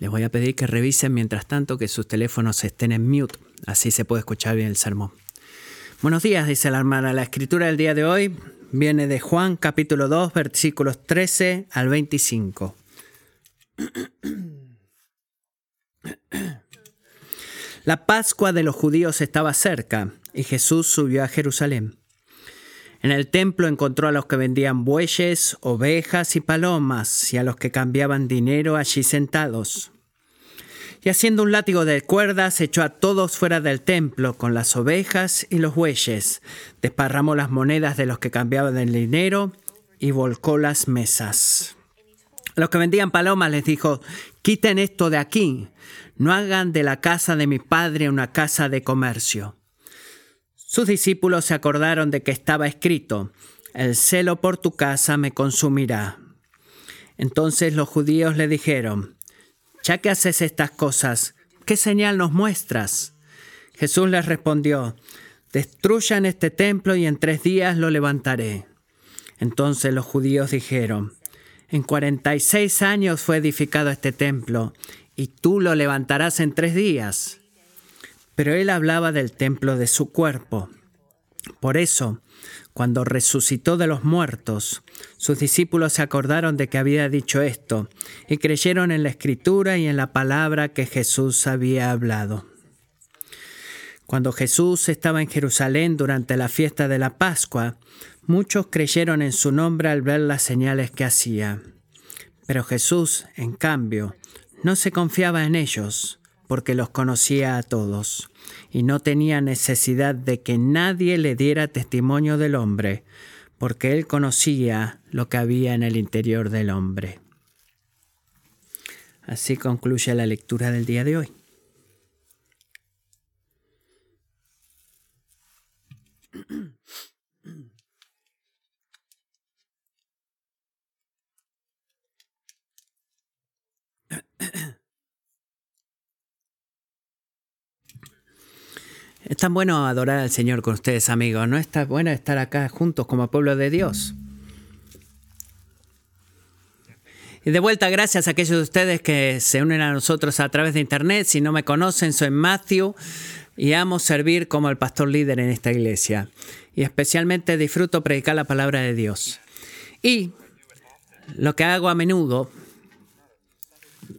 Les voy a pedir que revisen mientras tanto que sus teléfonos estén en mute, así se puede escuchar bien el sermón. Buenos días, dice la hermana. La escritura del día de hoy viene de Juan capítulo 2, versículos 13 al 25. La Pascua de los judíos estaba cerca y Jesús subió a Jerusalén. En el templo encontró a los que vendían bueyes, ovejas y palomas y a los que cambiaban dinero allí sentados. Y haciendo un látigo de cuerdas echó a todos fuera del templo con las ovejas y los bueyes, desparramó las monedas de los que cambiaban el dinero y volcó las mesas. A los que vendían palomas les dijo, quiten esto de aquí, no hagan de la casa de mi padre una casa de comercio. Sus discípulos se acordaron de que estaba escrito, el celo por tu casa me consumirá. Entonces los judíos le dijeron, ya que haces estas cosas, ¿qué señal nos muestras? Jesús les respondió, destruyan este templo y en tres días lo levantaré. Entonces los judíos dijeron, en cuarenta y seis años fue edificado este templo, y tú lo levantarás en tres días. Pero él hablaba del templo de su cuerpo. Por eso, cuando resucitó de los muertos, sus discípulos se acordaron de que había dicho esto y creyeron en la escritura y en la palabra que Jesús había hablado. Cuando Jesús estaba en Jerusalén durante la fiesta de la Pascua, muchos creyeron en su nombre al ver las señales que hacía. Pero Jesús, en cambio, no se confiaba en ellos porque los conocía a todos y no tenía necesidad de que nadie le diera testimonio del hombre, porque él conocía lo que había en el interior del hombre. Así concluye la lectura del día de hoy. Es tan bueno adorar al Señor con ustedes, amigos. ¿No es tan bueno estar acá juntos como pueblo de Dios? Y de vuelta, gracias a aquellos de ustedes que se unen a nosotros a través de internet. Si no me conocen, soy Matthew y amo servir como el pastor líder en esta iglesia. Y especialmente disfruto predicar la palabra de Dios. Y lo que hago a menudo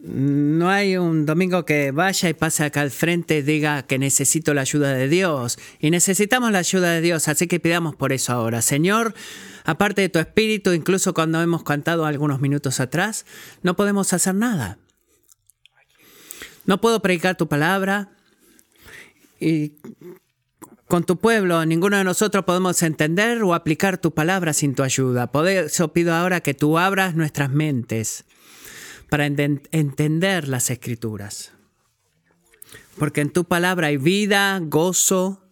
no hay un domingo que vaya y pase acá al frente y diga que necesito la ayuda de Dios. Y necesitamos la ayuda de Dios, así que pidamos por eso ahora. Señor, aparte de tu espíritu, incluso cuando hemos cantado algunos minutos atrás, no podemos hacer nada. No puedo predicar tu palabra y con tu pueblo ninguno de nosotros podemos entender o aplicar tu palabra sin tu ayuda. Por eso pido ahora que tú abras nuestras mentes para entender las escrituras. Porque en tu palabra hay vida, gozo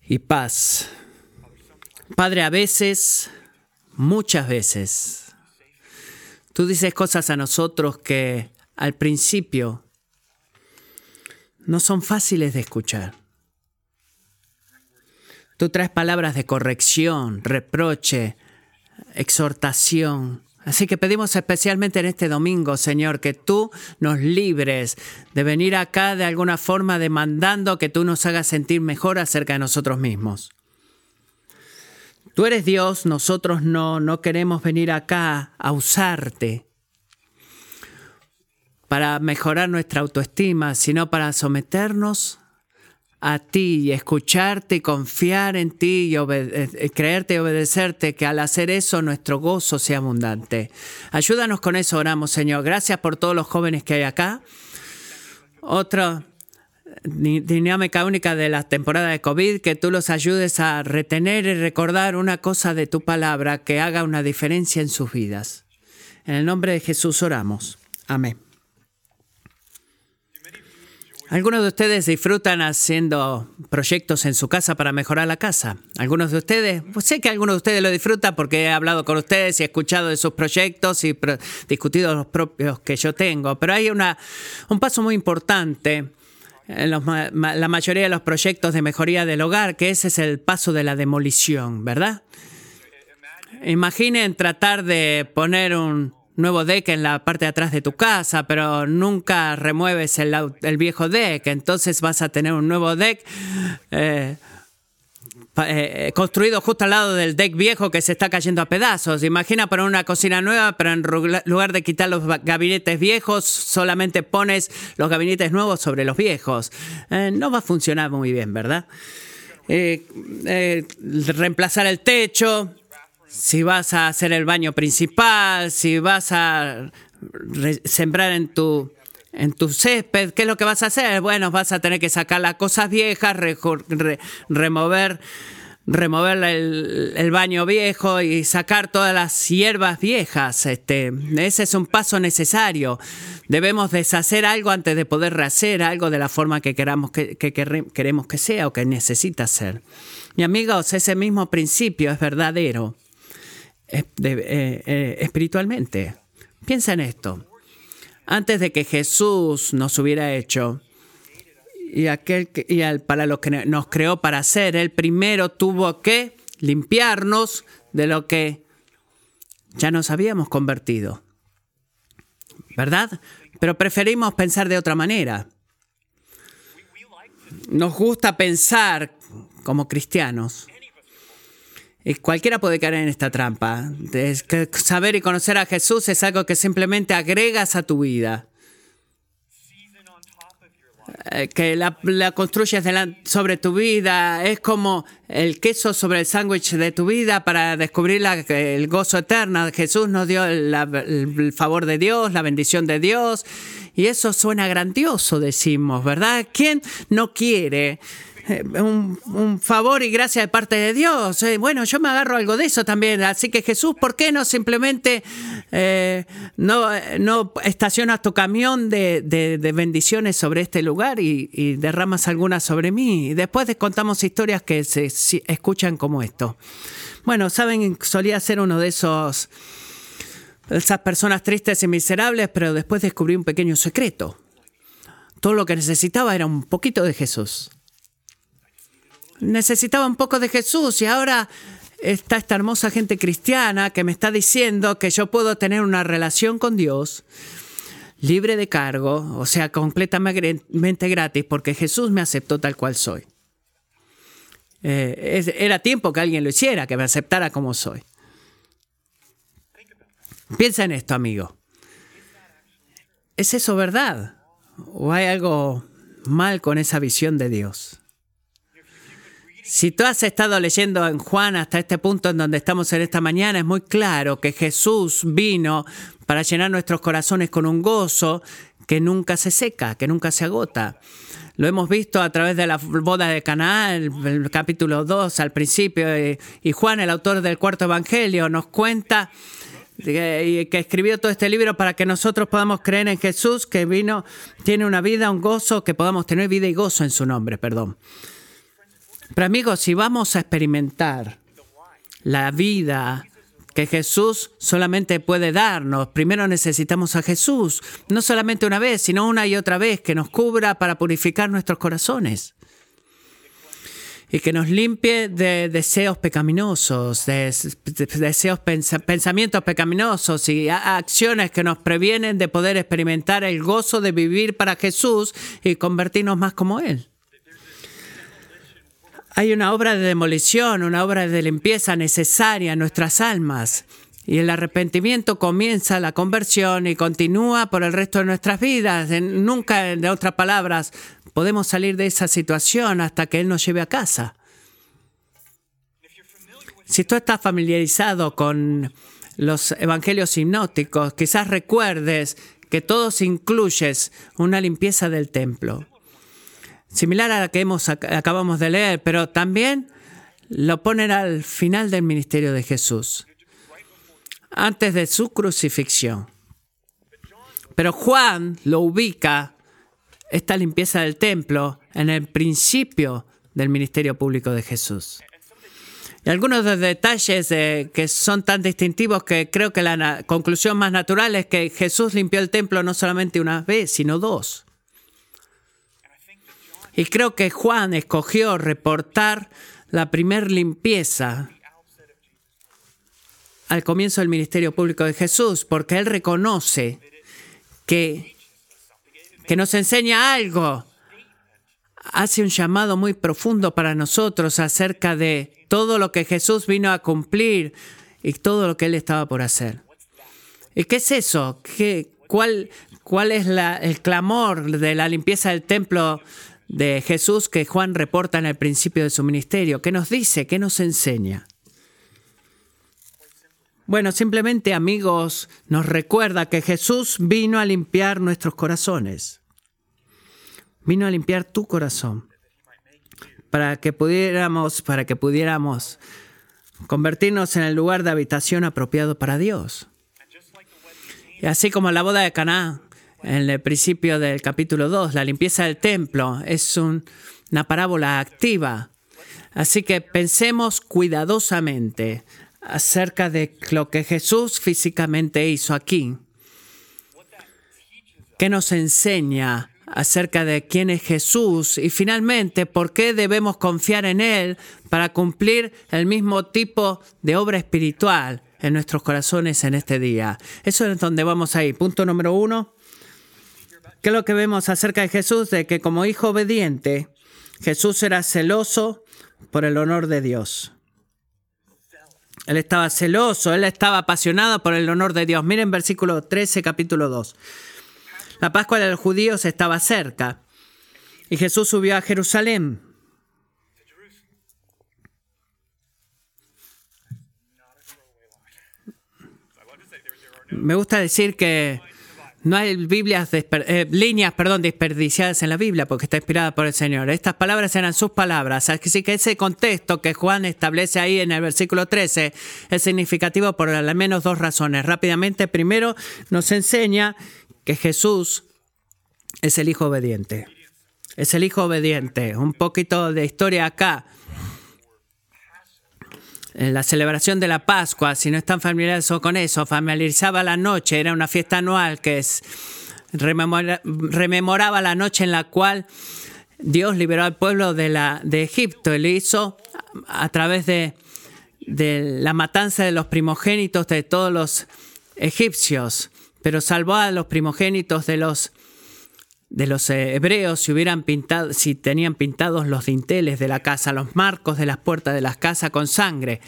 y paz. Padre, a veces, muchas veces, tú dices cosas a nosotros que al principio no son fáciles de escuchar. Tú traes palabras de corrección, reproche, exhortación, Así que pedimos especialmente en este domingo, Señor, que tú nos libres de venir acá de alguna forma demandando que tú nos hagas sentir mejor acerca de nosotros mismos. Tú eres Dios, nosotros no, no queremos venir acá a usarte para mejorar nuestra autoestima, sino para someternos a ti y escucharte y confiar en ti y eh, creerte y obedecerte, que al hacer eso nuestro gozo sea abundante. Ayúdanos con eso, oramos, Señor. Gracias por todos los jóvenes que hay acá. Otra dinámica única de la temporada de COVID, que tú los ayudes a retener y recordar una cosa de tu palabra que haga una diferencia en sus vidas. En el nombre de Jesús oramos. Amén. Algunos de ustedes disfrutan haciendo proyectos en su casa para mejorar la casa. Algunos de ustedes, pues sé que algunos de ustedes lo disfrutan porque he hablado con ustedes y he escuchado de sus proyectos y discutido los propios que yo tengo. Pero hay una, un paso muy importante en la mayoría de los proyectos de mejoría del hogar, que ese es el paso de la demolición, ¿verdad? Imaginen tratar de poner un, nuevo deck en la parte de atrás de tu casa, pero nunca remueves el, el viejo deck, entonces vas a tener un nuevo deck. Eh, eh, construido justo al lado del deck viejo que se está cayendo a pedazos. Imagina poner una cocina nueva, pero en lugar de quitar los gabinetes viejos, solamente pones los gabinetes nuevos sobre los viejos. Eh, no va a funcionar muy bien, ¿verdad? Eh, reemplazar el techo, si vas a hacer el baño principal, si vas a sembrar en tu en tu césped, ¿qué es lo que vas a hacer? Bueno, vas a tener que sacar las cosas viejas, remover, remover el, baño viejo y sacar todas las hierbas viejas. Este, ese es un paso necesario. Debemos deshacer algo antes de poder rehacer algo de la forma que, queramos que, queremos que sea o que necesita ser. Y amigos, ese mismo principio es verdadero eh, eh, espiritualmente. Piensa en esto antes de que Jesús nos hubiera hecho y, aquel y para lo que nos creó para hacer, Él primero tuvo que limpiarnos de lo que ya nos habíamos convertido. ¿Verdad? Pero preferimos pensar de otra manera. Nos gusta pensar como cristianos y cualquiera puede caer en esta trampa. Es que saber y conocer a Jesús es algo que simplemente agregas a tu vida. Eh, que la, construyes sobre tu vida. Es como el queso sobre el sándwich de tu vida para descubrir el gozo eterno. Jesús nos dio el favor de Dios, la bendición de Dios. Y eso suena grandioso, decimos, ¿verdad? ¿Quién no quiere? Eh, un, favor y gracia de parte de Dios. Eh, bueno, yo me agarro algo de eso también. Así que Jesús, ¿por qué no simplemente eh, no, no, estacionas tu camión de, bendiciones sobre este lugar y, derramas algunas sobre mí? Y después les contamos historias que se, escuchan como esto. Bueno, saben, solía ser uno de esos esas personas tristes y miserables, pero después descubrí un pequeño secreto. Todo lo que necesitaba era un poquito de Jesús necesitaba un poco de Jesús y ahora está esta hermosa gente cristiana que me está diciendo que yo puedo tener una relación con Dios libre de cargo, o sea, completamente gratis, porque Jesús me aceptó tal cual soy. Eh, era tiempo que alguien lo hiciera, que me aceptara como soy. Piensa en esto, amigo. ¿Es eso verdad? ¿O hay algo mal con esa visión de Dios? Si tú has estado leyendo en Juan hasta este punto en donde estamos en esta mañana, es muy claro que Jesús vino para llenar nuestros corazones con un gozo que nunca se seca, que nunca se agota. Lo hemos visto a través de la boda de Canaán, el, capítulo 2 al principio, y, Juan, el autor del cuarto evangelio, nos cuenta que, que escribió todo este libro para que nosotros podamos creer en Jesús, que vino, tiene una vida, un gozo, que podamos tener vida y gozo en su nombre, perdón. Pero amigos, si vamos a experimentar la vida que Jesús solamente puede darnos, primero necesitamos a Jesús, no solamente una vez, sino una y otra vez, que nos cubra para purificar nuestros corazones y que nos limpie de deseos pecaminosos, de, deseos, pensamientos pecaminosos y acciones que nos previenen de poder experimentar el gozo de vivir para Jesús y convertirnos más como Él. Hay una obra de demolición, una obra de limpieza necesaria en nuestras almas. Y el arrepentimiento comienza la conversión y continúa por el resto de nuestras vidas. Nunca, de otras palabras, podemos salir de esa situación hasta que Él nos lleve a casa. Si tú estás familiarizado con los evangelios hipnóticos, quizás recuerdes que todos incluyes una limpieza del templo similar a la que hemos, acabamos de leer, pero también lo ponen al final del ministerio de Jesús, antes de su crucifixión. Pero Juan lo ubica, esta limpieza del templo, en el principio del ministerio público de Jesús. Y algunos de los detalles que son tan distintivos que creo que la conclusión más natural es que Jesús limpió el templo no solamente una vez, sino dos. Y creo que Juan escogió reportar la primer limpieza al comienzo del ministerio público de Jesús, porque Él reconoce que, que nos enseña algo, hace un llamado muy profundo para nosotros acerca de todo lo que Jesús vino a cumplir y todo lo que Él estaba por hacer. ¿Y qué es eso? ¿Qué, cuál, ¿Cuál es el clamor de la limpieza del templo de Jesús que Juan reporta en el principio de su ministerio? ¿Qué nos dice? ¿Qué nos enseña? Bueno, simplemente amigos, nos recuerda que Jesús vino a limpiar nuestros corazones. Vino a limpiar tu corazón para que pudiéramos, para que pudiéramos convertirnos en el lugar de habitación apropiado para Dios. Y así como la boda de Caná, en el principio del capítulo 2, la limpieza del templo es una parábola activa. Así que pensemos cuidadosamente acerca de lo que Jesús físicamente hizo aquí. ¿Qué nos enseña acerca de quién es Jesús? Y finalmente, ¿por qué debemos confiar en Él para cumplir el mismo tipo de obra espiritual en nuestros corazones en este día? Eso es donde vamos ahí. Punto número uno. ¿Qué es lo que vemos acerca de Jesús? De que como hijo obediente, Jesús era celoso por el honor de Dios. Él estaba celoso, él estaba apasionado por el honor de Dios. Miren versículo 13, capítulo 2. La Pascua de los judíos estaba cerca y Jesús subió a Jerusalén. Me gusta decir que no hay Biblias eh, líneas perdón, desperdiciadas en la Biblia porque está inspirada por el Señor. Estas palabras eran sus palabras. Así que ese contexto que Juan establece ahí en el versículo 13 es significativo por al menos dos razones. Rápidamente, primero, nos enseña que Jesús es el Hijo obediente. Es el Hijo obediente. Un poquito de historia acá la celebración de la Pascua, si no están familiarizados con eso, familiarizaba la noche, era una fiesta anual que rememoraba la noche en la cual Dios liberó al pueblo de, Egipto. Él hizo a través de, de la matanza de los primogénitos de todos los egipcios, pero salvó a los primogénitos de los de los eh, hebreos si hubieran pintado, si tenían pintados los dinteles de la casa, los marcos de las puertas de las casas con sangre.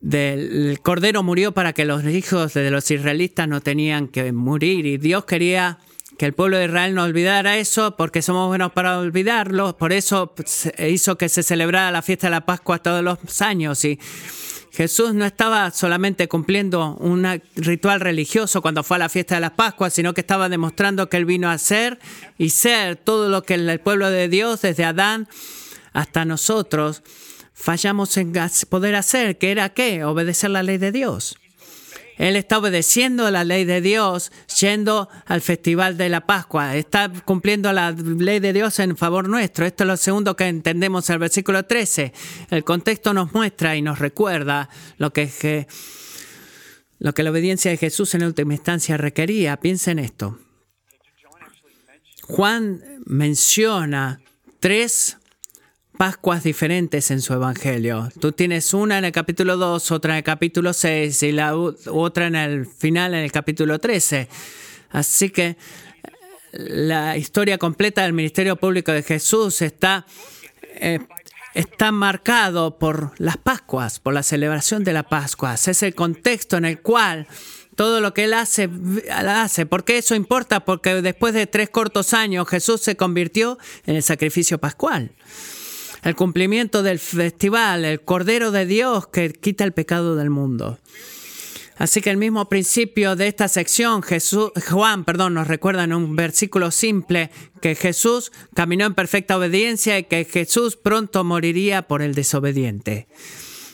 el cordero murió para que los hijos de los israelitas no tenían que morir y Dios quería que el pueblo de Israel no olvidara eso porque somos buenos para olvidarlo, por eso hizo que se celebrara la fiesta de la Pascua todos los años y Jesús no estaba solamente cumpliendo un ritual religioso cuando fue a la fiesta de las Pascuas, sino que estaba demostrando que Él vino a ser y ser todo lo que el pueblo de Dios, desde Adán hasta nosotros, fallamos en poder hacer, que era qué? Obedecer la ley de Dios. Él está obedeciendo la ley de Dios yendo al festival de la Pascua. Está cumpliendo la ley de Dios en favor nuestro. Esto es lo segundo que entendemos en el versículo 13. El contexto nos muestra y nos recuerda lo que, lo que la obediencia de Jesús en última instancia requería. Piensen en esto. Juan menciona tres Pascuas diferentes en su Evangelio. Tú tienes una en el capítulo 2, otra en el capítulo 6 y la otra en el final, en el capítulo 13. Así que la historia completa del ministerio público de Jesús está, eh, está marcado por las Pascuas, por la celebración de las Pascuas. Es el contexto en el cual todo lo que él hace, hace. ¿Por qué eso importa? Porque después de tres cortos años Jesús se convirtió en el sacrificio pascual el cumplimiento del festival, el Cordero de Dios que quita el pecado del mundo. Así que el mismo principio de esta sección, Jesús, Juan, perdón, nos recuerda en un versículo simple que Jesús caminó en perfecta obediencia y que Jesús pronto moriría por el desobediente.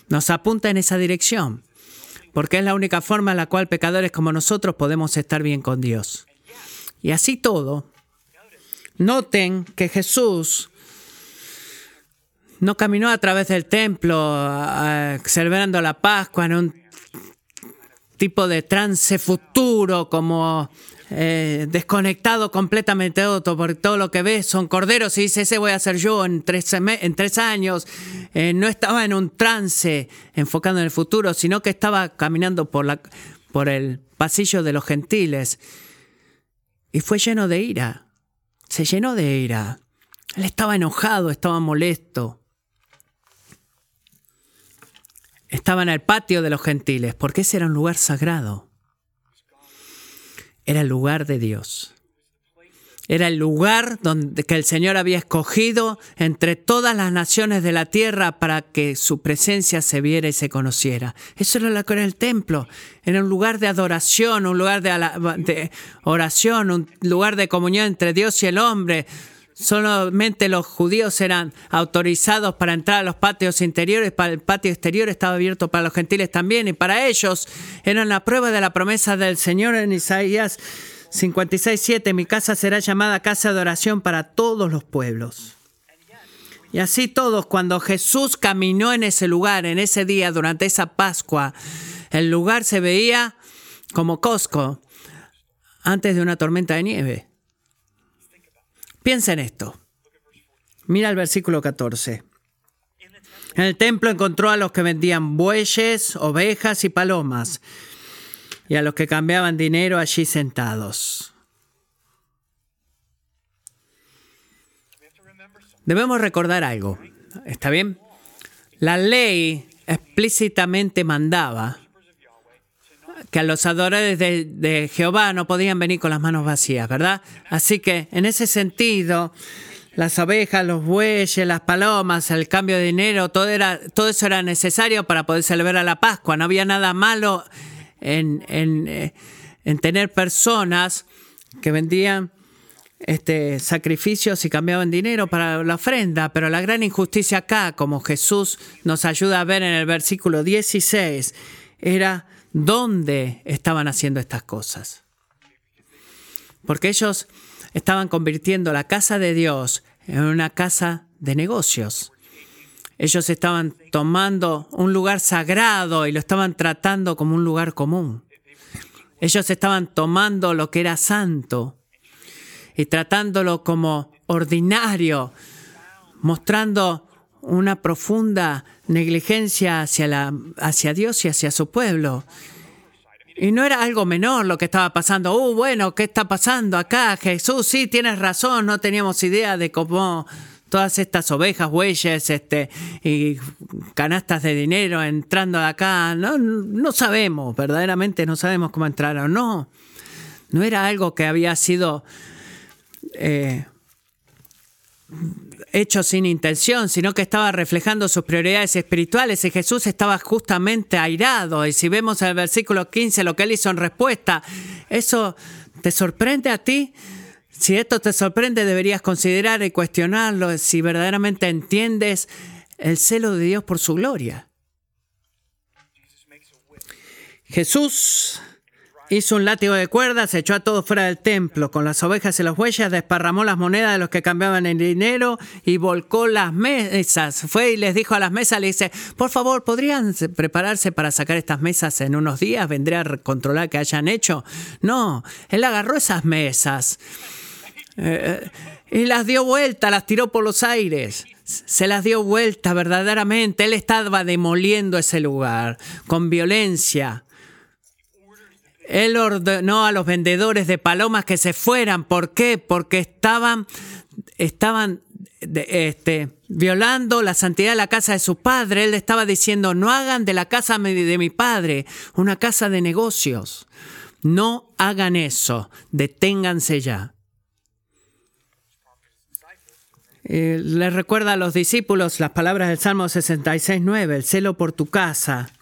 Nos apunta en esa dirección, porque es la única forma en la cual pecadores como nosotros podemos estar bien con Dios. Y así todo, noten que Jesús no caminó a través del templo celebrando la Pascua en un tipo de trance futuro como eh, desconectado completamente de todo, porque todo lo que ves son corderos y dice, ese voy a ser yo en tres, en tres años. Eh, no estaba en un trance enfocando en el futuro, sino que estaba caminando por, la, por el pasillo de los gentiles y fue lleno de ira. Se llenó de ira. Él estaba enojado, estaba molesto. Estaba en el patio de los gentiles, porque ese era un lugar sagrado. Era el lugar de Dios. Era el lugar donde, que el Señor había escogido entre todas las naciones de la tierra para que su presencia se viera y se conociera. Eso era lo que era el templo. Era un lugar de adoración, un lugar de, de oración, un lugar de comunión entre Dios y el hombre. Solamente los judíos eran autorizados para entrar a los patios interiores, para el patio exterior estaba abierto para los gentiles también, y para ellos eran la prueba de la promesa del Señor en Isaías 56.7, mi casa será llamada casa de oración para todos los pueblos. Y así todos, cuando Jesús caminó en ese lugar, en ese día, durante esa Pascua, el lugar se veía como Costco antes de una tormenta de nieve. Piensa en esto. Mira el versículo 14. En el templo encontró a los que vendían bueyes, ovejas y palomas y a los que cambiaban dinero allí sentados. Debemos recordar algo, ¿está bien? La ley explícitamente mandaba que a los adoradores de, Jehová no podían venir con las manos vacías, ¿verdad? Así que en ese sentido, las ovejas, los bueyes, las palomas, el cambio de dinero, todo, era, todo eso era necesario para poder celebrar la Pascua. No había nada malo eh, en, tener personas que vendían este, sacrificios y cambiaban dinero para la ofrenda, pero la gran injusticia acá, como Jesús nos ayuda a ver en el versículo 16, era dónde estaban haciendo estas cosas. Porque ellos estaban convirtiendo la casa de Dios en una casa de negocios. Ellos estaban tomando un lugar sagrado y lo estaban tratando como un lugar común. Ellos estaban tomando lo que era santo y tratándolo como ordinario, mostrando una profunda negligencia hacia, la, hacia Dios y hacia su pueblo. Y no era algo menor lo que estaba pasando. Uh, bueno, ¿qué está pasando acá? Jesús, sí, tienes razón, no teníamos idea de cómo todas estas ovejas, bueyes este, y canastas de dinero entrando de acá. No, no sabemos, verdaderamente no sabemos cómo entraron. No, no era algo que había sido eh, hecho sin intención, sino que estaba reflejando sus prioridades espirituales y Jesús estaba justamente airado. Y si vemos el versículo 15 lo que él hizo en respuesta, ¿eso te sorprende a ti? Si esto te sorprende, deberías considerar y cuestionarlo si verdaderamente entiendes el celo de Dios por su gloria. Jesús hizo un látigo de cuerdas, echó a todos fuera del templo, con las ovejas y las huellas, desparramó las monedas de los que cambiaban el dinero y volcó las mesas. Fue y les dijo a las mesas, le dice, por favor, ¿podrían prepararse para sacar estas mesas en unos días? ¿Vendré a controlar que hayan hecho? No, él agarró esas mesas eh, y las dio vuelta, las tiró por los aires. Se las dio vuelta verdaderamente. Él estaba demoliendo ese lugar con violencia. Él ordenó a los vendedores de palomas que se fueran. ¿Por qué? Porque estaban, estaban este, violando la santidad de la casa de su padre. Él estaba diciendo, no hagan de la casa de mi padre una casa de negocios. No hagan eso. Deténganse ya. Eh, les recuerda a los discípulos las palabras del Salmo 66.9, el celo por tu casa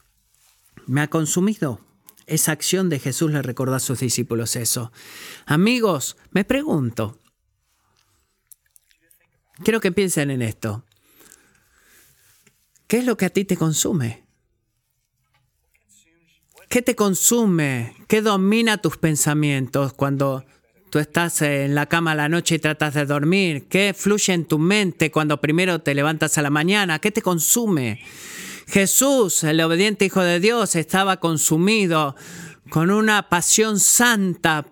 me ha consumido. Esa acción de Jesús le recordó a sus discípulos eso. Amigos, me pregunto, quiero que piensen en esto. ¿Qué es lo que a ti te consume? ¿Qué te consume? ¿Qué domina tus pensamientos cuando Tú estás en la cama a la noche y tratas de dormir. ¿Qué fluye en tu mente cuando primero te levantas a la mañana? ¿Qué te consume? Jesús, el obediente Hijo de Dios, estaba consumido con una pasión santa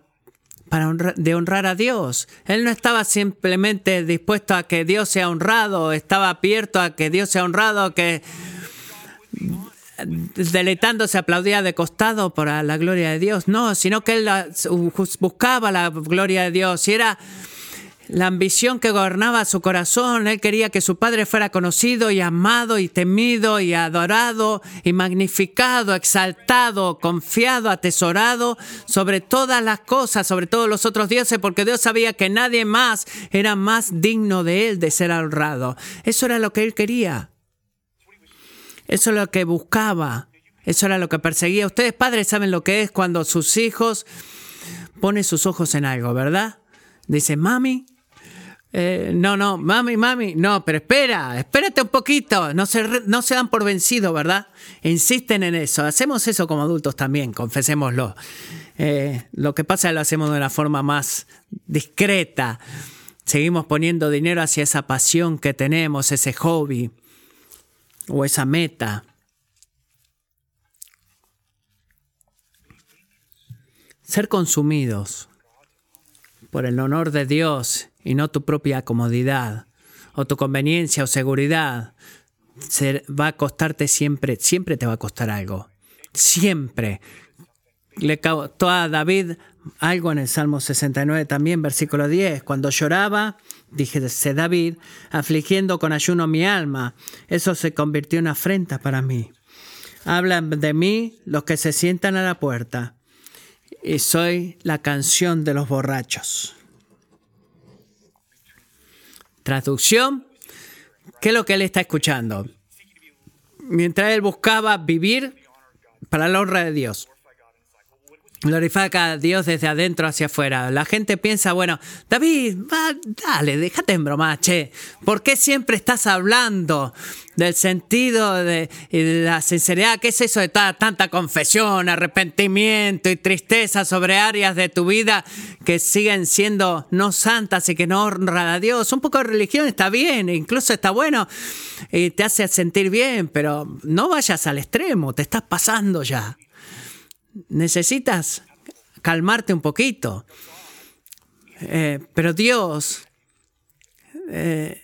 para de honrar a Dios. Él no estaba simplemente dispuesto a que Dios sea honrado, estaba abierto a que Dios sea honrado, que deleitándose aplaudía de costado por la gloria de Dios. No, sino que él buscaba la gloria de Dios y era la ambición que gobernaba su corazón. Él quería que su padre fuera conocido y amado y temido y adorado y magnificado, exaltado, confiado, atesorado sobre todas las cosas, sobre todos los otros dioses, porque Dios sabía que nadie más era más digno de él de ser honrado. Eso era lo que él quería. Eso es lo que buscaba. Eso era lo que perseguía. Ustedes padres saben lo que es cuando sus hijos ponen sus ojos en algo, ¿verdad? Dice, mami, eh, no, no, mami, mami, no, pero espera, espérate un poquito, no se, dan por vencido, ¿verdad? Insisten en eso, hacemos eso como adultos también, confesémoslo. Eh, lo que pasa es que lo hacemos de una forma más discreta, seguimos poniendo dinero hacia esa pasión que tenemos, ese hobby o esa meta. Ser consumidos por el honor de Dios y no tu propia comodidad o tu conveniencia o seguridad, va a costarte siempre, siempre te va a costar algo. Siempre. Le costó a David algo en el Salmo 69 también, versículo 10. Cuando lloraba, dije, David, afligiendo con ayuno mi alma, eso se convirtió en afrenta para mí. Hablan de mí los que se sientan a la puerta, y soy la canción de los borrachos. Traducción, ¿qué es lo que él está escuchando? Mientras él buscaba vivir para la honra de Dios. Glorifica a Dios desde adentro hacia afuera. La gente piensa, bueno, David, va, dale, déjate en broma, che. ¿Por qué siempre estás hablando del sentido de, de la sinceridad? ¿Qué es eso de tanta confesión, arrepentimiento y tristeza sobre áreas de tu vida que siguen siendo no santas y que no honran a Dios? Un poco de religión está bien, incluso está bueno y te hace sentir bien, pero no vayas al extremo, te estás pasando ya necesitas calmarte un poquito. Eh, pero Dios eh,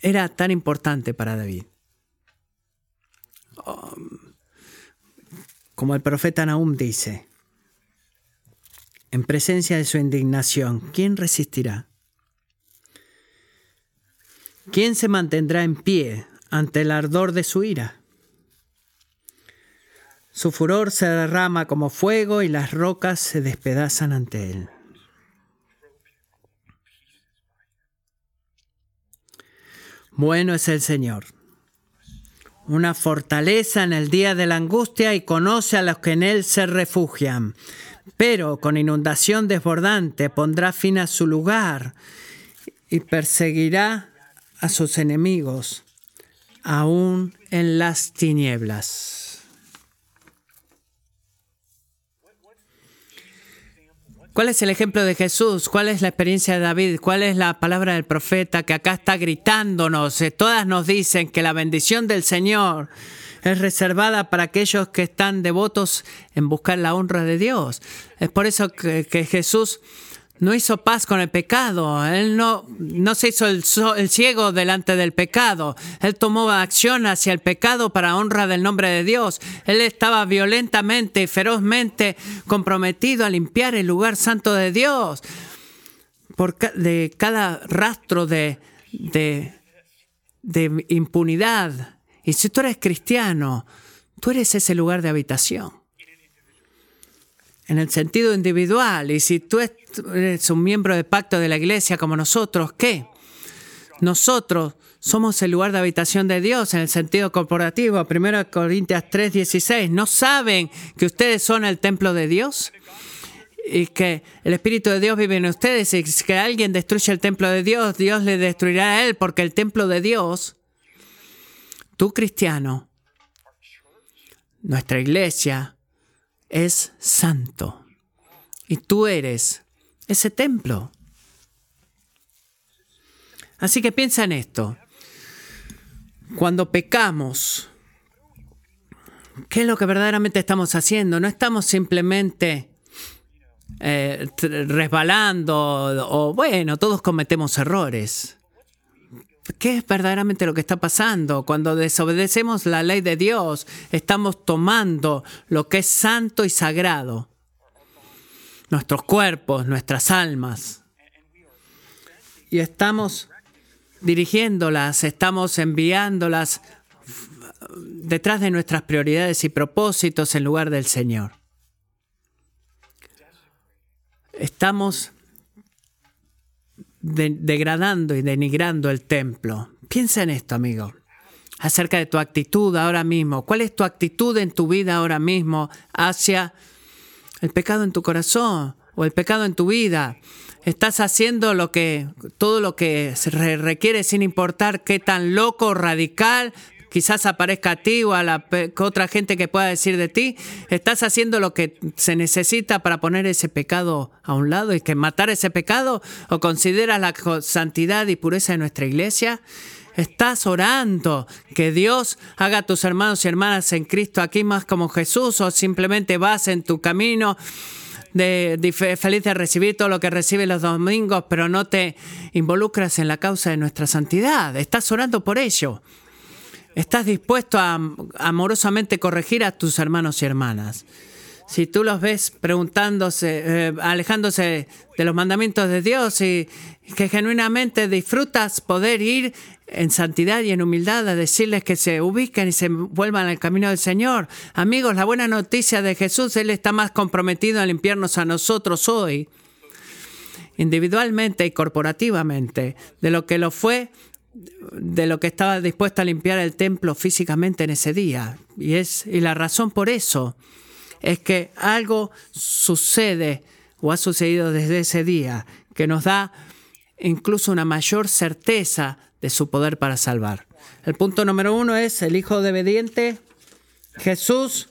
era tan importante para David. Um, como el profeta Nahum dice, en presencia de su indignación, ¿quién resistirá? ¿Quién se mantendrá en pie ante el ardor de su ira? Su furor se derrama como fuego y las rocas se despedazan ante él. Bueno es el Señor, una fortaleza en el día de la angustia y conoce a los que en él se refugian, pero con inundación desbordante pondrá fin a su lugar y perseguirá a sus enemigos, aún en las tinieblas. ¿Cuál es el ejemplo de Jesús? ¿Cuál es la experiencia de David? ¿Cuál es la palabra del profeta que acá está gritándonos? Eh, todas nos dicen que la bendición del Señor es reservada para aquellos que están devotos en buscar la honra de Dios. Es por eso que, Jesús no hizo paz con el pecado, él no, no se hizo el, ciego delante del pecado, él tomó acción hacia el pecado para honra del nombre de Dios, él estaba violentamente y ferozmente comprometido a limpiar el lugar santo de Dios. Por de cada rastro de, de, de impunidad. Y si tú eres cristiano, tú eres ese lugar de habitación en el sentido individual. Y si tú eres un miembro de pacto de la iglesia como nosotros, ¿qué? Nosotros somos el lugar de habitación de Dios en el sentido corporativo. 1 Corintias 3:16. ¿No saben que ustedes son el templo de Dios? Y que el Espíritu de Dios vive en ustedes. Y que alguien destruye el templo de Dios, Dios le destruirá a él, porque el templo de Dios, tú cristiano, nuestra iglesia, es santo. Y tú eres ese templo. Así que piensa en esto. Cuando pecamos, ¿qué es lo que verdaderamente estamos haciendo? No estamos simplemente eh, resbalando o bueno, todos cometemos errores. ¿Qué es verdaderamente lo que está pasando? Cuando desobedecemos la ley de Dios, estamos tomando lo que es santo y sagrado, nuestros cuerpos, nuestras almas, y estamos dirigiéndolas, estamos enviándolas detrás de nuestras prioridades y propósitos en lugar del Señor. Estamos degradando y denigrando el templo. Piensa en esto, amigo, acerca de tu actitud ahora mismo. ¿Cuál es tu actitud en tu vida ahora mismo hacia el pecado en tu corazón o el pecado en tu vida? Estás haciendo lo que todo lo que se requiere sin importar qué tan loco, radical, quizás aparezca a ti o a la otra gente que pueda decir de ti, estás haciendo lo que se necesita para poner ese pecado a un lado y que matar ese pecado o consideras la santidad y pureza de nuestra iglesia. Estás orando que Dios haga a tus hermanos y hermanas en Cristo aquí más como Jesús o simplemente vas en tu camino de, feliz de recibir todo lo que recibes los domingos, pero no te involucras en la causa de nuestra santidad. Estás orando por ello. ¿Estás dispuesto a amorosamente corregir a tus hermanos y hermanas? Si tú los ves preguntándose, eh, alejándose de los mandamientos de Dios y que genuinamente disfrutas poder ir en santidad y en humildad a decirles que se ubiquen y se vuelvan al camino del Señor. Amigos, la buena noticia de Jesús, Él está más comprometido a limpiarnos a nosotros hoy, individualmente y corporativamente, de lo que lo fue de lo que estaba dispuesto a limpiar el templo físicamente en ese día. Y, es, y la razón por eso es que algo sucede o ha sucedido desde ese día que nos da incluso una mayor certeza de su poder para salvar. El punto número uno es el hijo de obediente. Jesús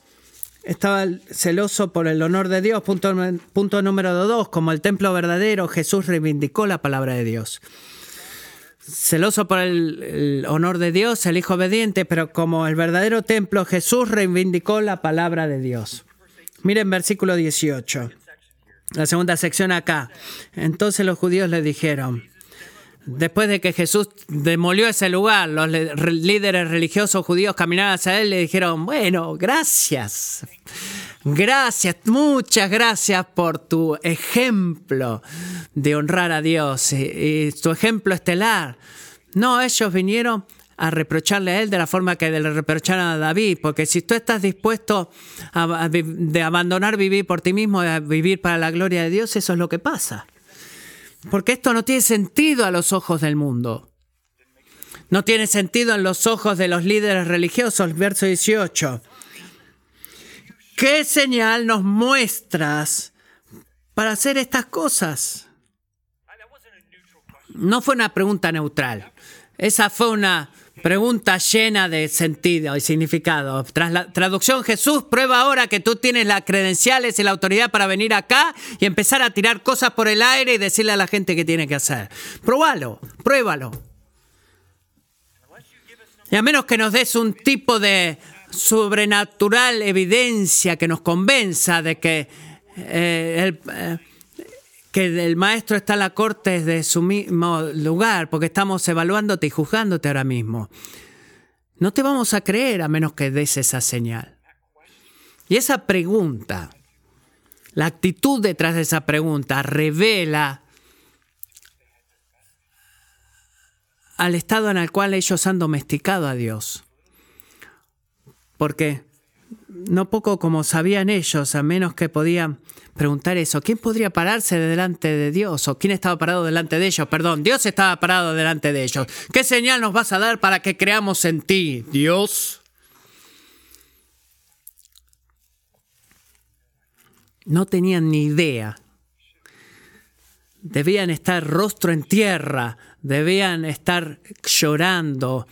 estaba celoso por el honor de Dios. Punto, punto número dos, como el templo verdadero, Jesús reivindicó la palabra de Dios celoso por el, honor de Dios, el Hijo obediente, pero como el verdadero templo, Jesús reivindicó la palabra de Dios. Miren versículo 18, la segunda sección acá. Entonces los judíos le dijeron, después de que Jesús demolió ese lugar, los líderes religiosos judíos caminaron hacia él y le dijeron, bueno, gracias. Gracias, muchas gracias por tu ejemplo de honrar a Dios y, tu ejemplo estelar. No, ellos vinieron a reprocharle a él de la forma que le reprocharon a David, porque si tú estás dispuesto a, de abandonar vivir por ti mismo, a vivir para la gloria de Dios, eso es lo que pasa. Porque esto no tiene sentido a los ojos del mundo. No tiene sentido en los ojos de los líderes religiosos, verso 18. ¿Qué señal nos muestras para hacer estas cosas? No fue una pregunta neutral. Esa fue una pregunta llena de sentido y significado. Tras la traducción, Jesús prueba ahora que tú tienes las credenciales y la autoridad para venir acá y empezar a tirar cosas por el aire y decirle a la gente qué tiene que hacer. Pruébalo, pruébalo. Y a menos que nos des un tipo de sobrenatural evidencia que nos convenza de que, eh, el, eh, que el maestro está en la corte de su mismo lugar, porque estamos evaluándote y juzgándote ahora mismo. No te vamos a creer a menos que des esa señal. Y esa pregunta, la actitud detrás de esa pregunta revela al estado en el cual ellos han domesticado a Dios. Porque no poco como sabían ellos, a menos que podían preguntar eso, ¿quién podría pararse delante de Dios? ¿O quién estaba parado delante de ellos? Perdón, Dios estaba parado delante de ellos. ¿Qué señal nos vas a dar para que creamos en ti, Dios? No tenían ni idea. Debían estar rostro en tierra, debían estar llorando,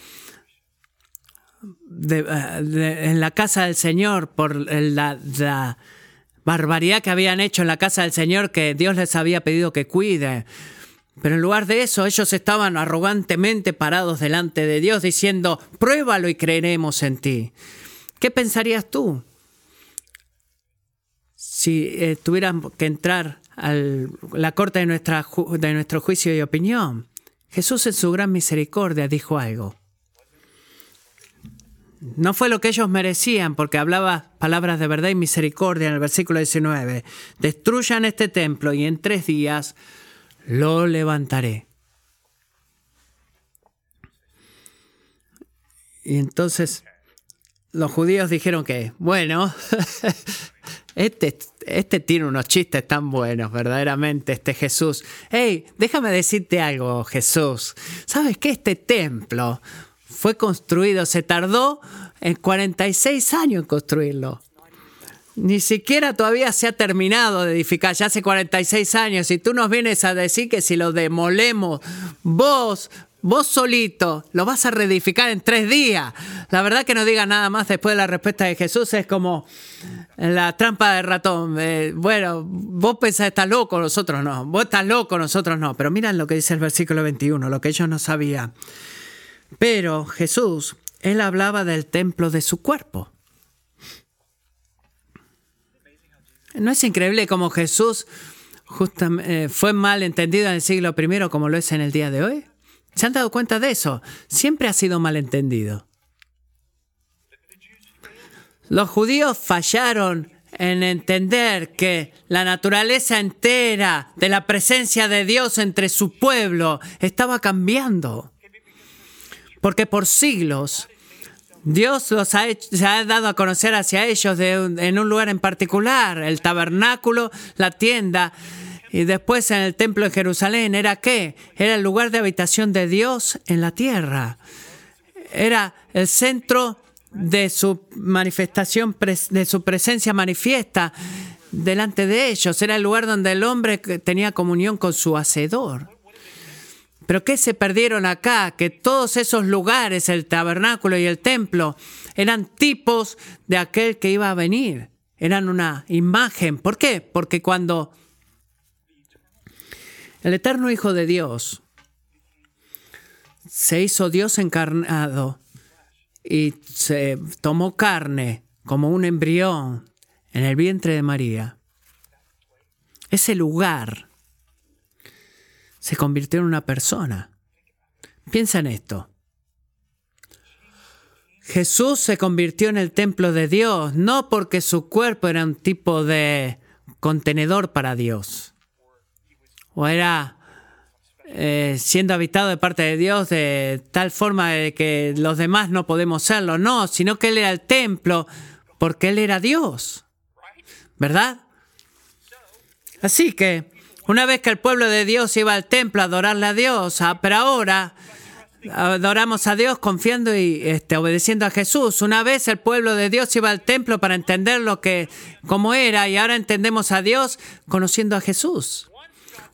en la casa del Señor por la, barbaridad que habían hecho en la casa del Señor que Dios les había pedido que cuide. Pero en lugar de eso, ellos estaban arrogantemente parados delante de Dios diciendo, pruébalo y creeremos en ti. ¿Qué pensarías tú si eh, tuvieran que entrar la corte de nuestro juicio y opinión. Jesús en su gran misericordia dijo algo. No fue lo que ellos merecían, porque hablaba palabras de verdad y misericordia en el versículo 19. Destruyan este templo y en tres días lo levantaré. Y entonces los judíos dijeron que, bueno, este, este tiene unos chistes tan buenos, verdaderamente, este Jesús. Hey, déjame decirte algo, Jesús. ¿Sabes que este templo fue construido, se tardó en 46 años en construirlo? Ni siquiera todavía se ha terminado de edificar, ya hace 46 años. Y tú nos vienes a decir que si lo demolemos, vos Vos solito lo vas a reedificar en tres días. La verdad que no diga nada más después de la respuesta de Jesús es como la trampa de ratón. Eh, bueno, vos pensás estás loco, nosotros no. Vos estás loco, nosotros no. Pero miren lo que dice el versículo 21, lo que ellos no sabían. Pero Jesús, él hablaba del templo de su cuerpo. ¿No es increíble como Jesús eh, fue mal entendido en el siglo I como lo es en el día de hoy? ¿Se han dado cuenta de eso? Siempre ha sido malentendido. Los judíos fallaron en entender que la naturaleza entera de la presencia de Dios entre su pueblo estaba cambiando. Porque por siglos Dios los ha se ha dado a conocer hacia ellos en un lugar en particular, el tabernáculo, la tienda, y después en el templo de Jerusalén, ¿era qué? Era el lugar de habitación de Dios en la tierra. Era el centro de su manifestación, de su presencia manifiesta delante de ellos. Era el lugar donde el hombre tenía comunión con su hacedor. Pero ¿qué se perdieron acá? Que todos esos lugares, el tabernáculo y el templo, eran tipos de aquel que iba a venir. Eran una imagen. ¿Por qué? Porque cuando el eterno Hijo de Dios se hizo Dios encarnado y se tomó carne como un embrión en el vientre de María. Ese lugar se convirtió en una persona. Piensa en esto. Jesús se convirtió en el templo de Dios, no porque su cuerpo era un tipo de contenedor para Dios o era eh, siendo habitado de parte de Dios de tal forma de que los demás no podemos serlo. No, sino que Él era el templo porque Él era Dios. ¿Verdad? Así que una vez que el pueblo de Dios iba al templo a adorarle a Dios, ah, pero ahora adoramos a Dios confiando y este, obedeciendo a Jesús. Una vez el pueblo de Dios iba al templo para entender lo que como era y ahora entendemos a Dios conociendo a Jesús.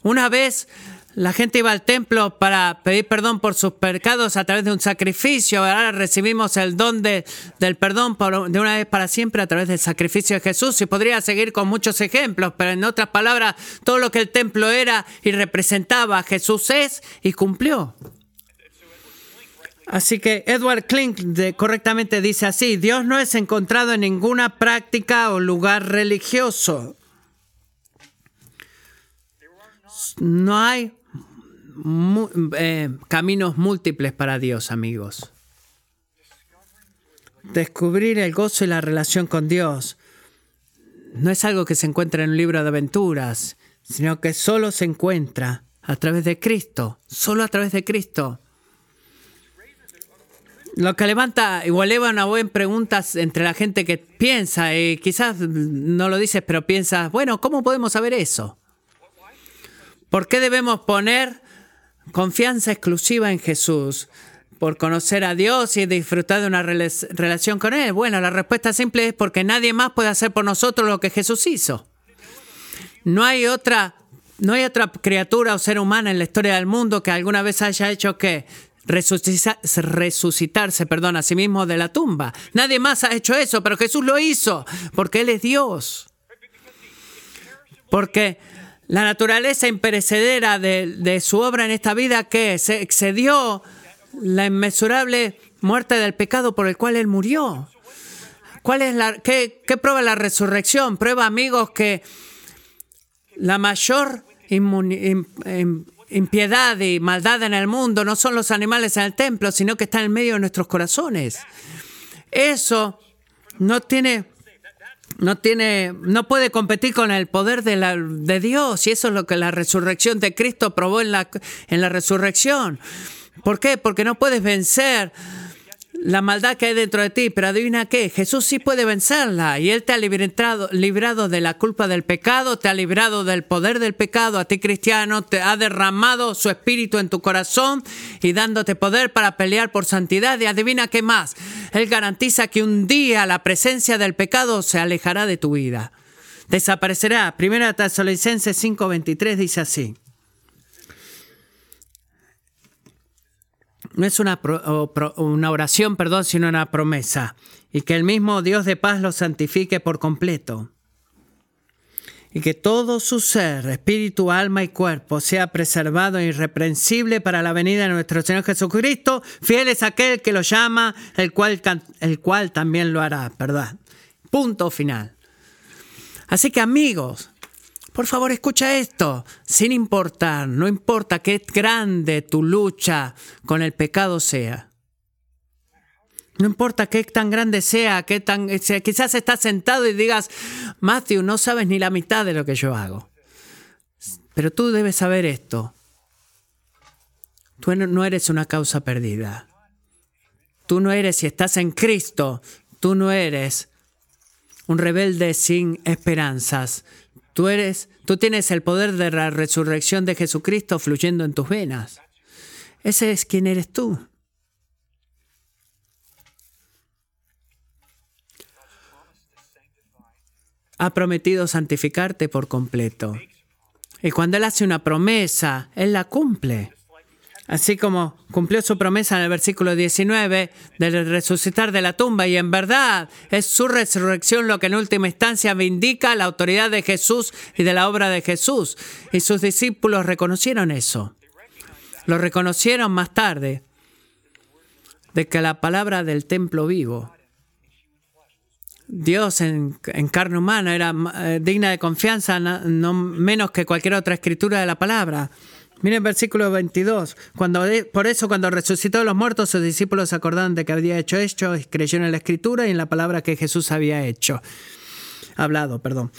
Una vez la gente iba al templo para pedir perdón por sus pecados a través de un sacrificio. Ahora recibimos el don de, del perdón de una vez para siempre a través del sacrificio de Jesús. Y podría seguir con muchos ejemplos, pero en otras palabras, todo lo que el templo era y representaba, Jesús es y cumplió. Así que Edward Klink correctamente dice así, Dios no es encontrado en ninguna práctica o lugar religioso. No hay eh, caminos múltiples para Dios, amigos. Descubrir el gozo y la relación con Dios no es algo que se encuentra en un libro de aventuras, sino que solo se encuentra a través de Cristo, solo a través de Cristo. Lo que levanta, igual eleva una buena pregunta entre la gente que piensa, y quizás no lo dices, pero piensas, bueno, ¿cómo podemos saber eso? ¿Por qué debemos poner confianza exclusiva en Jesús? ¿Por conocer a Dios y disfrutar de una relación con Él? Bueno, la respuesta simple es porque nadie más puede hacer por nosotros lo que Jesús hizo. No hay otra, no hay otra criatura o ser humano en la historia del mundo que alguna vez haya hecho que resucitarse, perdón, a sí mismo de la tumba. Nadie más ha hecho eso, pero Jesús lo hizo porque Él es Dios. Porque la naturaleza imperecedera de, su obra en esta vida que se excedió la inmesurable muerte del pecado por el cual él murió. ¿Cuál es la, qué, prueba la resurrección? Prueba, amigos, que la mayor impiedad y maldad en el mundo no son los animales en el templo, sino que están en medio de nuestros corazones. Eso no tiene no tiene, no puede competir con el poder de, la, de Dios y eso es lo que la resurrección de Cristo probó en la, en la resurrección. ¿Por qué? Porque no puedes vencer la maldad que hay dentro de ti, pero adivina qué, Jesús sí puede vencerla y Él te ha librado, de la culpa del pecado, te ha librado del poder del pecado, a ti cristiano, te ha derramado su espíritu en tu corazón y dándote poder para pelear por santidad y adivina qué más, Él garantiza que un día la presencia del pecado se alejará de tu vida, desaparecerá. Primera Tesalonicenses 5:23 dice así. No es una, una oración, perdón, sino una promesa. Y que el mismo Dios de paz lo santifique por completo. Y que todo su ser, espíritu, alma y cuerpo sea preservado e irreprensible para la venida de nuestro Señor Jesucristo. Fiel es aquel que lo llama, el cual, el cual también lo hará, ¿verdad? Punto final. Así que amigos, por favor, escucha esto, sin importar, no importa qué grande tu lucha con el pecado sea. No importa qué tan grande sea, qué tan quizás estás sentado y digas, Matthew, no sabes ni la mitad de lo que yo hago. Pero tú debes saber esto. Tú no eres una causa perdida. Tú no eres, si estás en Cristo, tú no eres un rebelde sin esperanzas. Tú eres, tú tienes el poder de la resurrección de Jesucristo fluyendo en tus venas. Ese es quien eres tú. Ha prometido santificarte por completo. Y cuando Él hace una promesa, Él la cumple. Así como cumplió su promesa en el versículo 19 del resucitar de la tumba y en verdad es su resurrección lo que en última instancia vindica la autoridad de Jesús y de la obra de Jesús. Y sus discípulos reconocieron eso. Lo reconocieron más tarde de que la palabra del templo vivo, Dios en, carne humana, era eh, digna de confianza, no menos que cualquier otra escritura de la palabra. Miren versículo 22. Cuando, por eso, cuando resucitó de los muertos, sus discípulos acordaron de que había hecho esto, y creyeron en la escritura y en la palabra que Jesús había hecho. Hablado, perdón.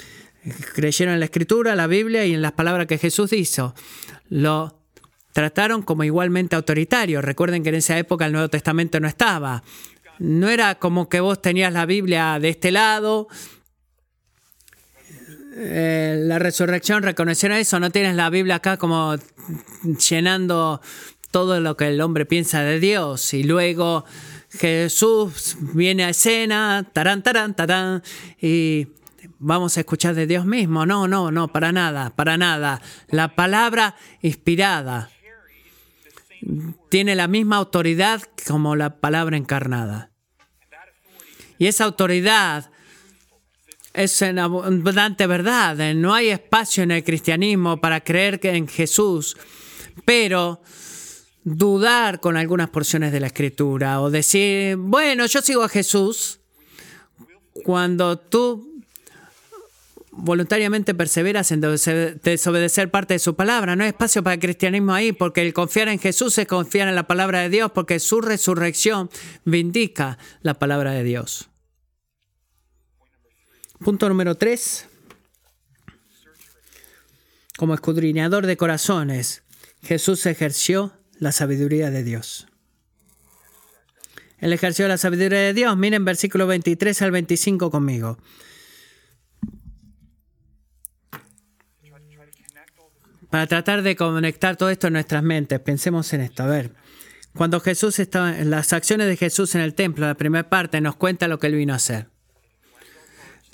Creyeron en la escritura, la Biblia y en las palabras que Jesús hizo. Lo trataron como igualmente autoritario. Recuerden que en esa época el Nuevo Testamento no estaba. No era como que vos tenías la Biblia de este lado eh, la resurrección, reconocieron eso, no tienes la Biblia acá como llenando todo lo que el hombre piensa de Dios y luego Jesús viene a escena, tarán, tarán, tarán, y vamos a escuchar de Dios mismo. No, no, no, para nada, para nada. La palabra inspirada tiene la misma autoridad como la palabra encarnada. Y esa autoridad es una abundante verdad. No hay espacio en el cristianismo para creer en Jesús, pero dudar con algunas porciones de la escritura o decir, bueno, yo sigo a Jesús, cuando tú voluntariamente perseveras en desobedecer parte de su palabra. No hay espacio para el cristianismo ahí, porque el confiar en Jesús es confiar en la palabra de Dios, porque su resurrección vindica la palabra de Dios. Punto número tres. Como escudriñador de corazones, Jesús ejerció la sabiduría de Dios. Él ejerció la sabiduría de Dios. Miren versículo 23 al 25 conmigo. Para tratar de conectar todo esto en nuestras mentes, pensemos en esto. A ver, cuando Jesús estaba en las acciones de Jesús en el templo, la primera parte nos cuenta lo que él vino a hacer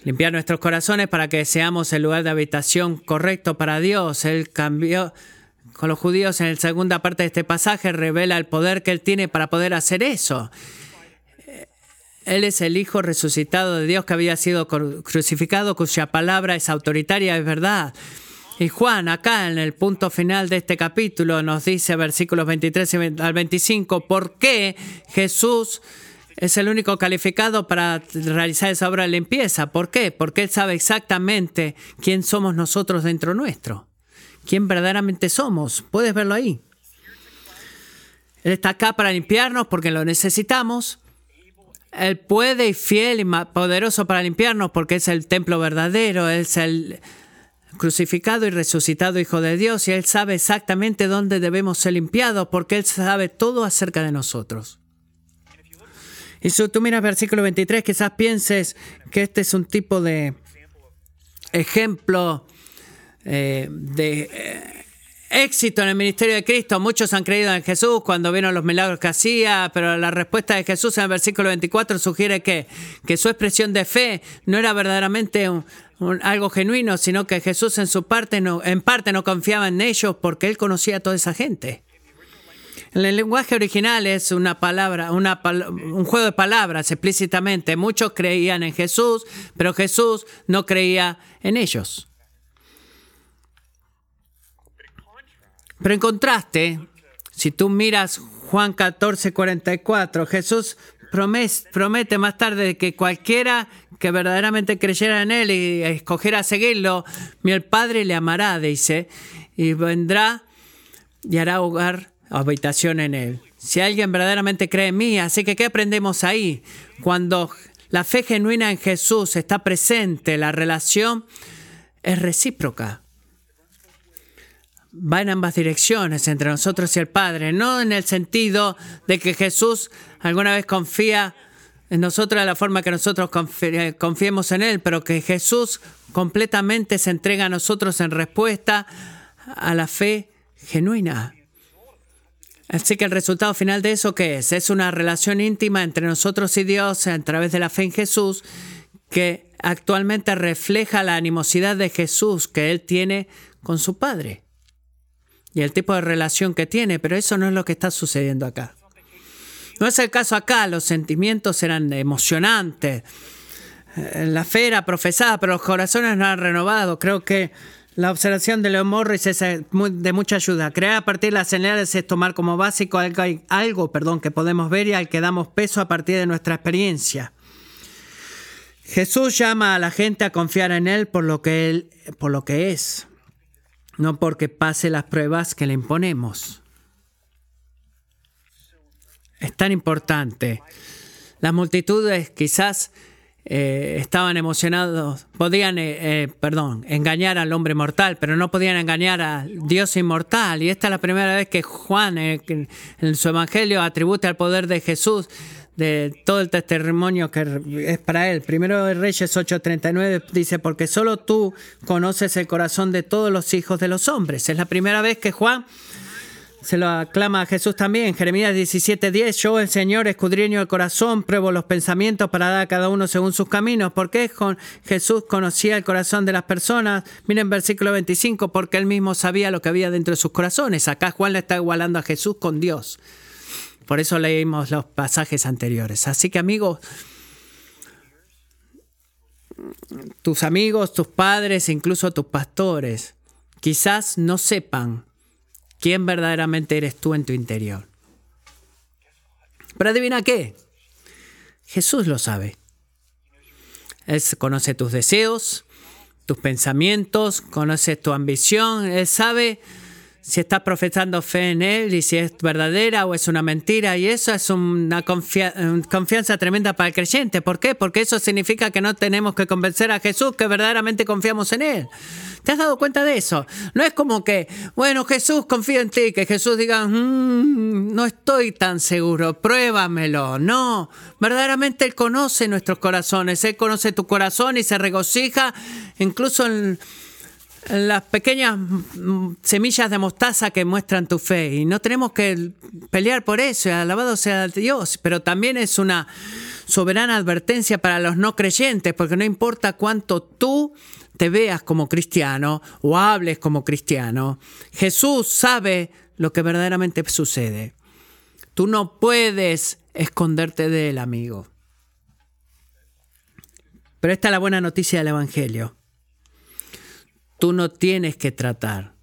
limpiar nuestros corazones para que seamos el lugar de habitación correcto para Dios. Él cambió con los judíos en la segunda parte de este pasaje, revela el poder que Él tiene para poder hacer eso. Él es el Hijo resucitado de Dios que había sido crucificado, cuya palabra es autoritaria, es verdad. Y Juan, acá en el punto final de este capítulo, nos dice, versículos 23 al 25, por qué Jesús es el único calificado para realizar esa obra de limpieza. ¿Por qué? Porque Él sabe exactamente quién somos nosotros dentro nuestro, quién verdaderamente somos. Puedes verlo ahí. Él está acá para limpiarnos porque lo necesitamos. Él puede y fiel y poderoso para limpiarnos porque es el templo verdadero, es el crucificado y resucitado Hijo de Dios y Él sabe exactamente dónde debemos ser limpiados porque Él sabe todo acerca de nosotros. Y si tú miras versículo 23, quizás pienses que este es un tipo de ejemplo eh, de eh, éxito en el ministerio de Cristo. Muchos han creído en Jesús cuando vieron los milagros que hacía, pero la respuesta de Jesús en el versículo 24 sugiere que, que su expresión de fe no era verdaderamente algo genuino, sino que Jesús en su parte no, en parte no confiaba en ellos porque él conocía a toda esa gente. El lenguaje original es una palabra, un juego de palabras explícitamente. Muchos creían en Jesús, pero Jesús no creía en ellos. Pero en contraste, si tú miras Juan 14, 44, Jesús promete más tarde que cualquiera que verdaderamente creyera en Él y escogiera seguirlo, mi el Padre le amará, dice, y vendrá y hará hogar habitación en Él. Si alguien verdaderamente cree en mí, así que ¿qué aprendemos ahí? Cuando la fe genuina en Jesús está presente, la relación es recíproca. Va en ambas direcciones entre nosotros y el Padre, no en el sentido de que Jesús alguna vez confía en nosotros de la forma que nosotros confiemos en Él, pero que Jesús completamente se entrega a nosotros en respuesta a la fe genuina. Así que el resultado final de eso, ¿qué es? Es una relación íntima entre nosotros y Dios a través de la fe en Jesús que actualmente refleja la animosidad de Jesús que Él tiene con su Padre y el tipo de relación que tiene, pero eso no es lo que está sucediendo acá. No es el caso acá, los sentimientos eran emocionantes, eh, la fe era profesada, pero los corazones no han renovado. Creo que la observación de Leo Morris es eh, de mucha ayuda. Crear a partir de las señales es tomar como básico algo, algo perdón, que podemos ver y al que damos peso a partir de nuestra experiencia. Jesús llama a la gente a confiar en Él por lo que Él por lo que es, no porque pase las pruebas que le imponemos. Es tan importante. Las multitudes quizás eh, estaban emocionados, podían, eh, eh, perdón, engañar al hombre mortal, pero no podían engañar al Dios inmortal. Y esta es la primera vez que Juan en, su evangelio atribuye al poder de Jesús de todo el testimonio que es para él. Primero de Reyes 8:39 dice, porque solo tú conoces el corazón de todos los hijos de los hombres. Es la primera vez que Juan se lo aclama a Jesús también. Jeremías 17:10, yo el Señor escudriño el corazón, pruebo los pensamientos para dar a cada uno según sus caminos. ¿Por qué Jesús conocía el corazón de las personas? Miren versículo 25, porque él mismo sabía lo que había dentro de sus corazones. Acá Juan le está igualando a Jesús con Dios. Por eso leímos los pasajes anteriores. Así que amigos, tus amigos, tus padres, incluso tus pastores, quizás no sepan quién verdaderamente eres tú en tu interior. Pero adivina qué, Jesús lo sabe. Él conoce tus deseos, tus pensamientos, conoce tu ambición, Él sabe si estás profesando fe en Él y si es verdadera o es una mentira. Y eso es una confianza tremenda para el creyente. ¿Por qué? Porque eso significa que no tenemos que convencer a Jesús que verdaderamente confiamos en Él. ¿Te has dado cuenta de eso? No es como que, bueno, Jesús, confío en ti, que Jesús diga, mm, no estoy tan seguro, pruébamelo. No, verdaderamente Él conoce nuestros corazones, Él conoce tu corazón y se regocija incluso en las pequeñas semillas de mostaza que muestran tu fe. Y no tenemos que pelear por eso, alabado sea Dios, pero también es una soberana advertencia para los no creyentes, porque no importa cuánto tú te veas como cristiano o hables como cristiano, Jesús sabe lo que verdaderamente sucede. Tú no puedes esconderte de él, amigo. Pero esta es la buena noticia del Evangelio tú no tienes que tratar.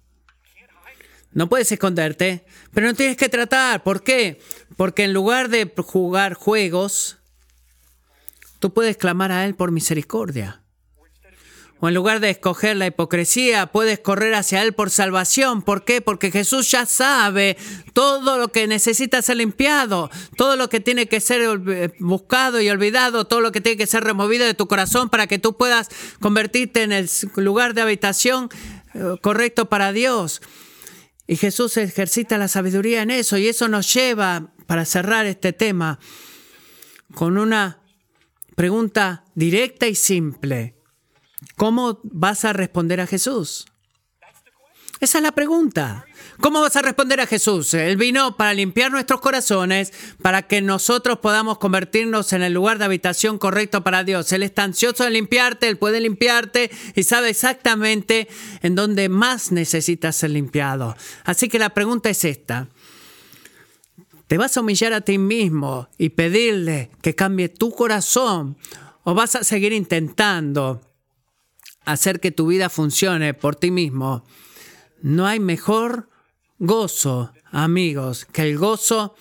No puedes esconderte, pero no tienes que tratar. ¿Por qué? Porque en lugar de jugar juegos tú puedes clamar a Él por misericordia. O en lugar de escoger la hipocresía, puedes correr hacia Él por salvación. ¿Por qué? Porque Jesús ya sabe todo lo que necesita ser limpiado, todo lo que tiene que ser buscado y olvidado, todo lo que tiene que ser removido de tu corazón para que tú puedas convertirte en el lugar de habitación eh, correcto para Dios. Y Jesús ejercita la sabiduría en eso y eso nos lleva, para cerrar este tema, con una pregunta directa y simple. ¿Cómo vas a responder a Jesús? Esa es la pregunta. ¿Cómo vas a responder a Jesús? Él vino para limpiar nuestros corazones, para que nosotros podamos convertirnos en el lugar de habitación correcto para Dios. Él está ansioso de limpiarte, Él puede limpiarte y sabe exactamente en dónde más necesitas ser limpiado. Así que la pregunta es esta. ¿Te vas a humillar a ti mismo y pedirle que cambie tu corazón? ¿O vas a seguir intentando hacer que tu vida funcione por ti mismo? No hay mejor gozo, amigos, que el gozo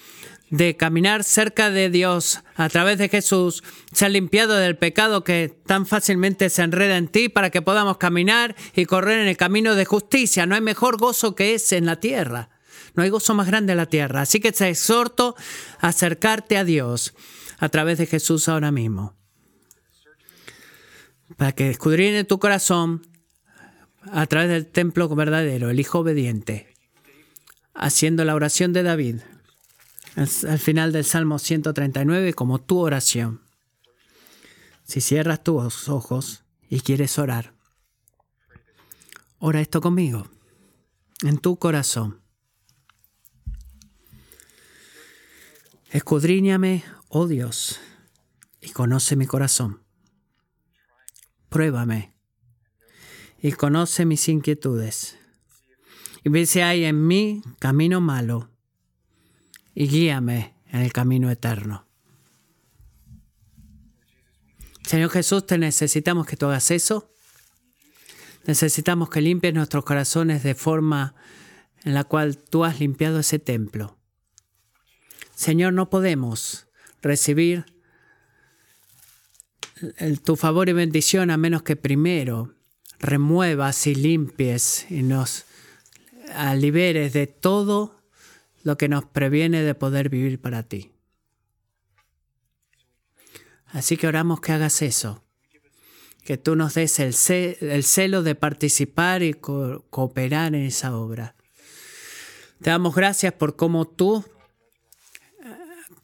de caminar cerca de Dios a través de Jesús, ser limpiado del pecado que tan fácilmente se enreda en ti para que podamos caminar y correr en el camino de justicia. No hay mejor gozo que ese en la tierra. No hay gozo más grande en la tierra. Así que te exhorto a acercarte a Dios a través de Jesús ahora mismo. Para que escudriñe tu corazón a través del templo verdadero, el Hijo obediente, haciendo la oración de David al final del Salmo 139 como tu oración. Si cierras tus ojos y quieres orar, ora esto conmigo, en tu corazón. Escudriñame, oh Dios, y conoce mi corazón. Pruébame y conoce mis inquietudes. Y ve si hay en mí camino malo y guíame en el camino eterno. Señor Jesús, te necesitamos que tú hagas eso. Necesitamos que limpies nuestros corazones de forma en la cual tú has limpiado ese templo. Señor, no podemos recibir tu favor y bendición a menos que primero remuevas y limpies y nos liberes de todo lo que nos previene de poder vivir para ti. Así que oramos que hagas eso, que tú nos des el, celo de participar y cooperar en esa obra. Te damos gracias por cómo tú,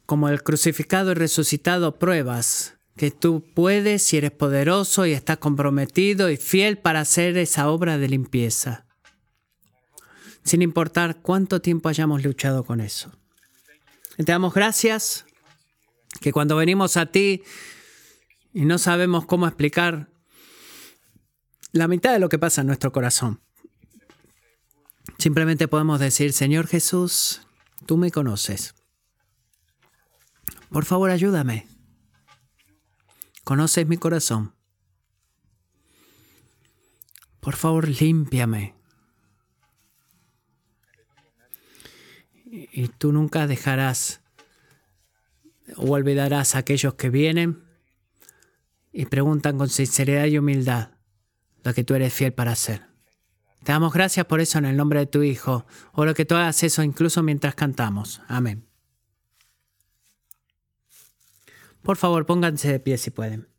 como el crucificado y resucitado, pruebas que tú puedes y eres poderoso y estás comprometido y fiel para hacer esa obra de limpieza, sin importar cuánto tiempo hayamos luchado con eso. te damos gracias que cuando venimos a ti y no sabemos cómo explicar la mitad de lo que pasa en nuestro corazón, simplemente podemos decir, Señor Jesús, tú me conoces. Por favor, ayúdame conoces mi corazón. Por favor, límpiame. Y tú nunca dejarás o olvidarás a aquellos que vienen y preguntan con sinceridad y humildad lo que tú eres fiel para hacer. Te damos gracias por eso en el nombre de tu Hijo. Oro que tú hagas eso incluso mientras cantamos. Amén. Por favor, pónganse de pie si pueden.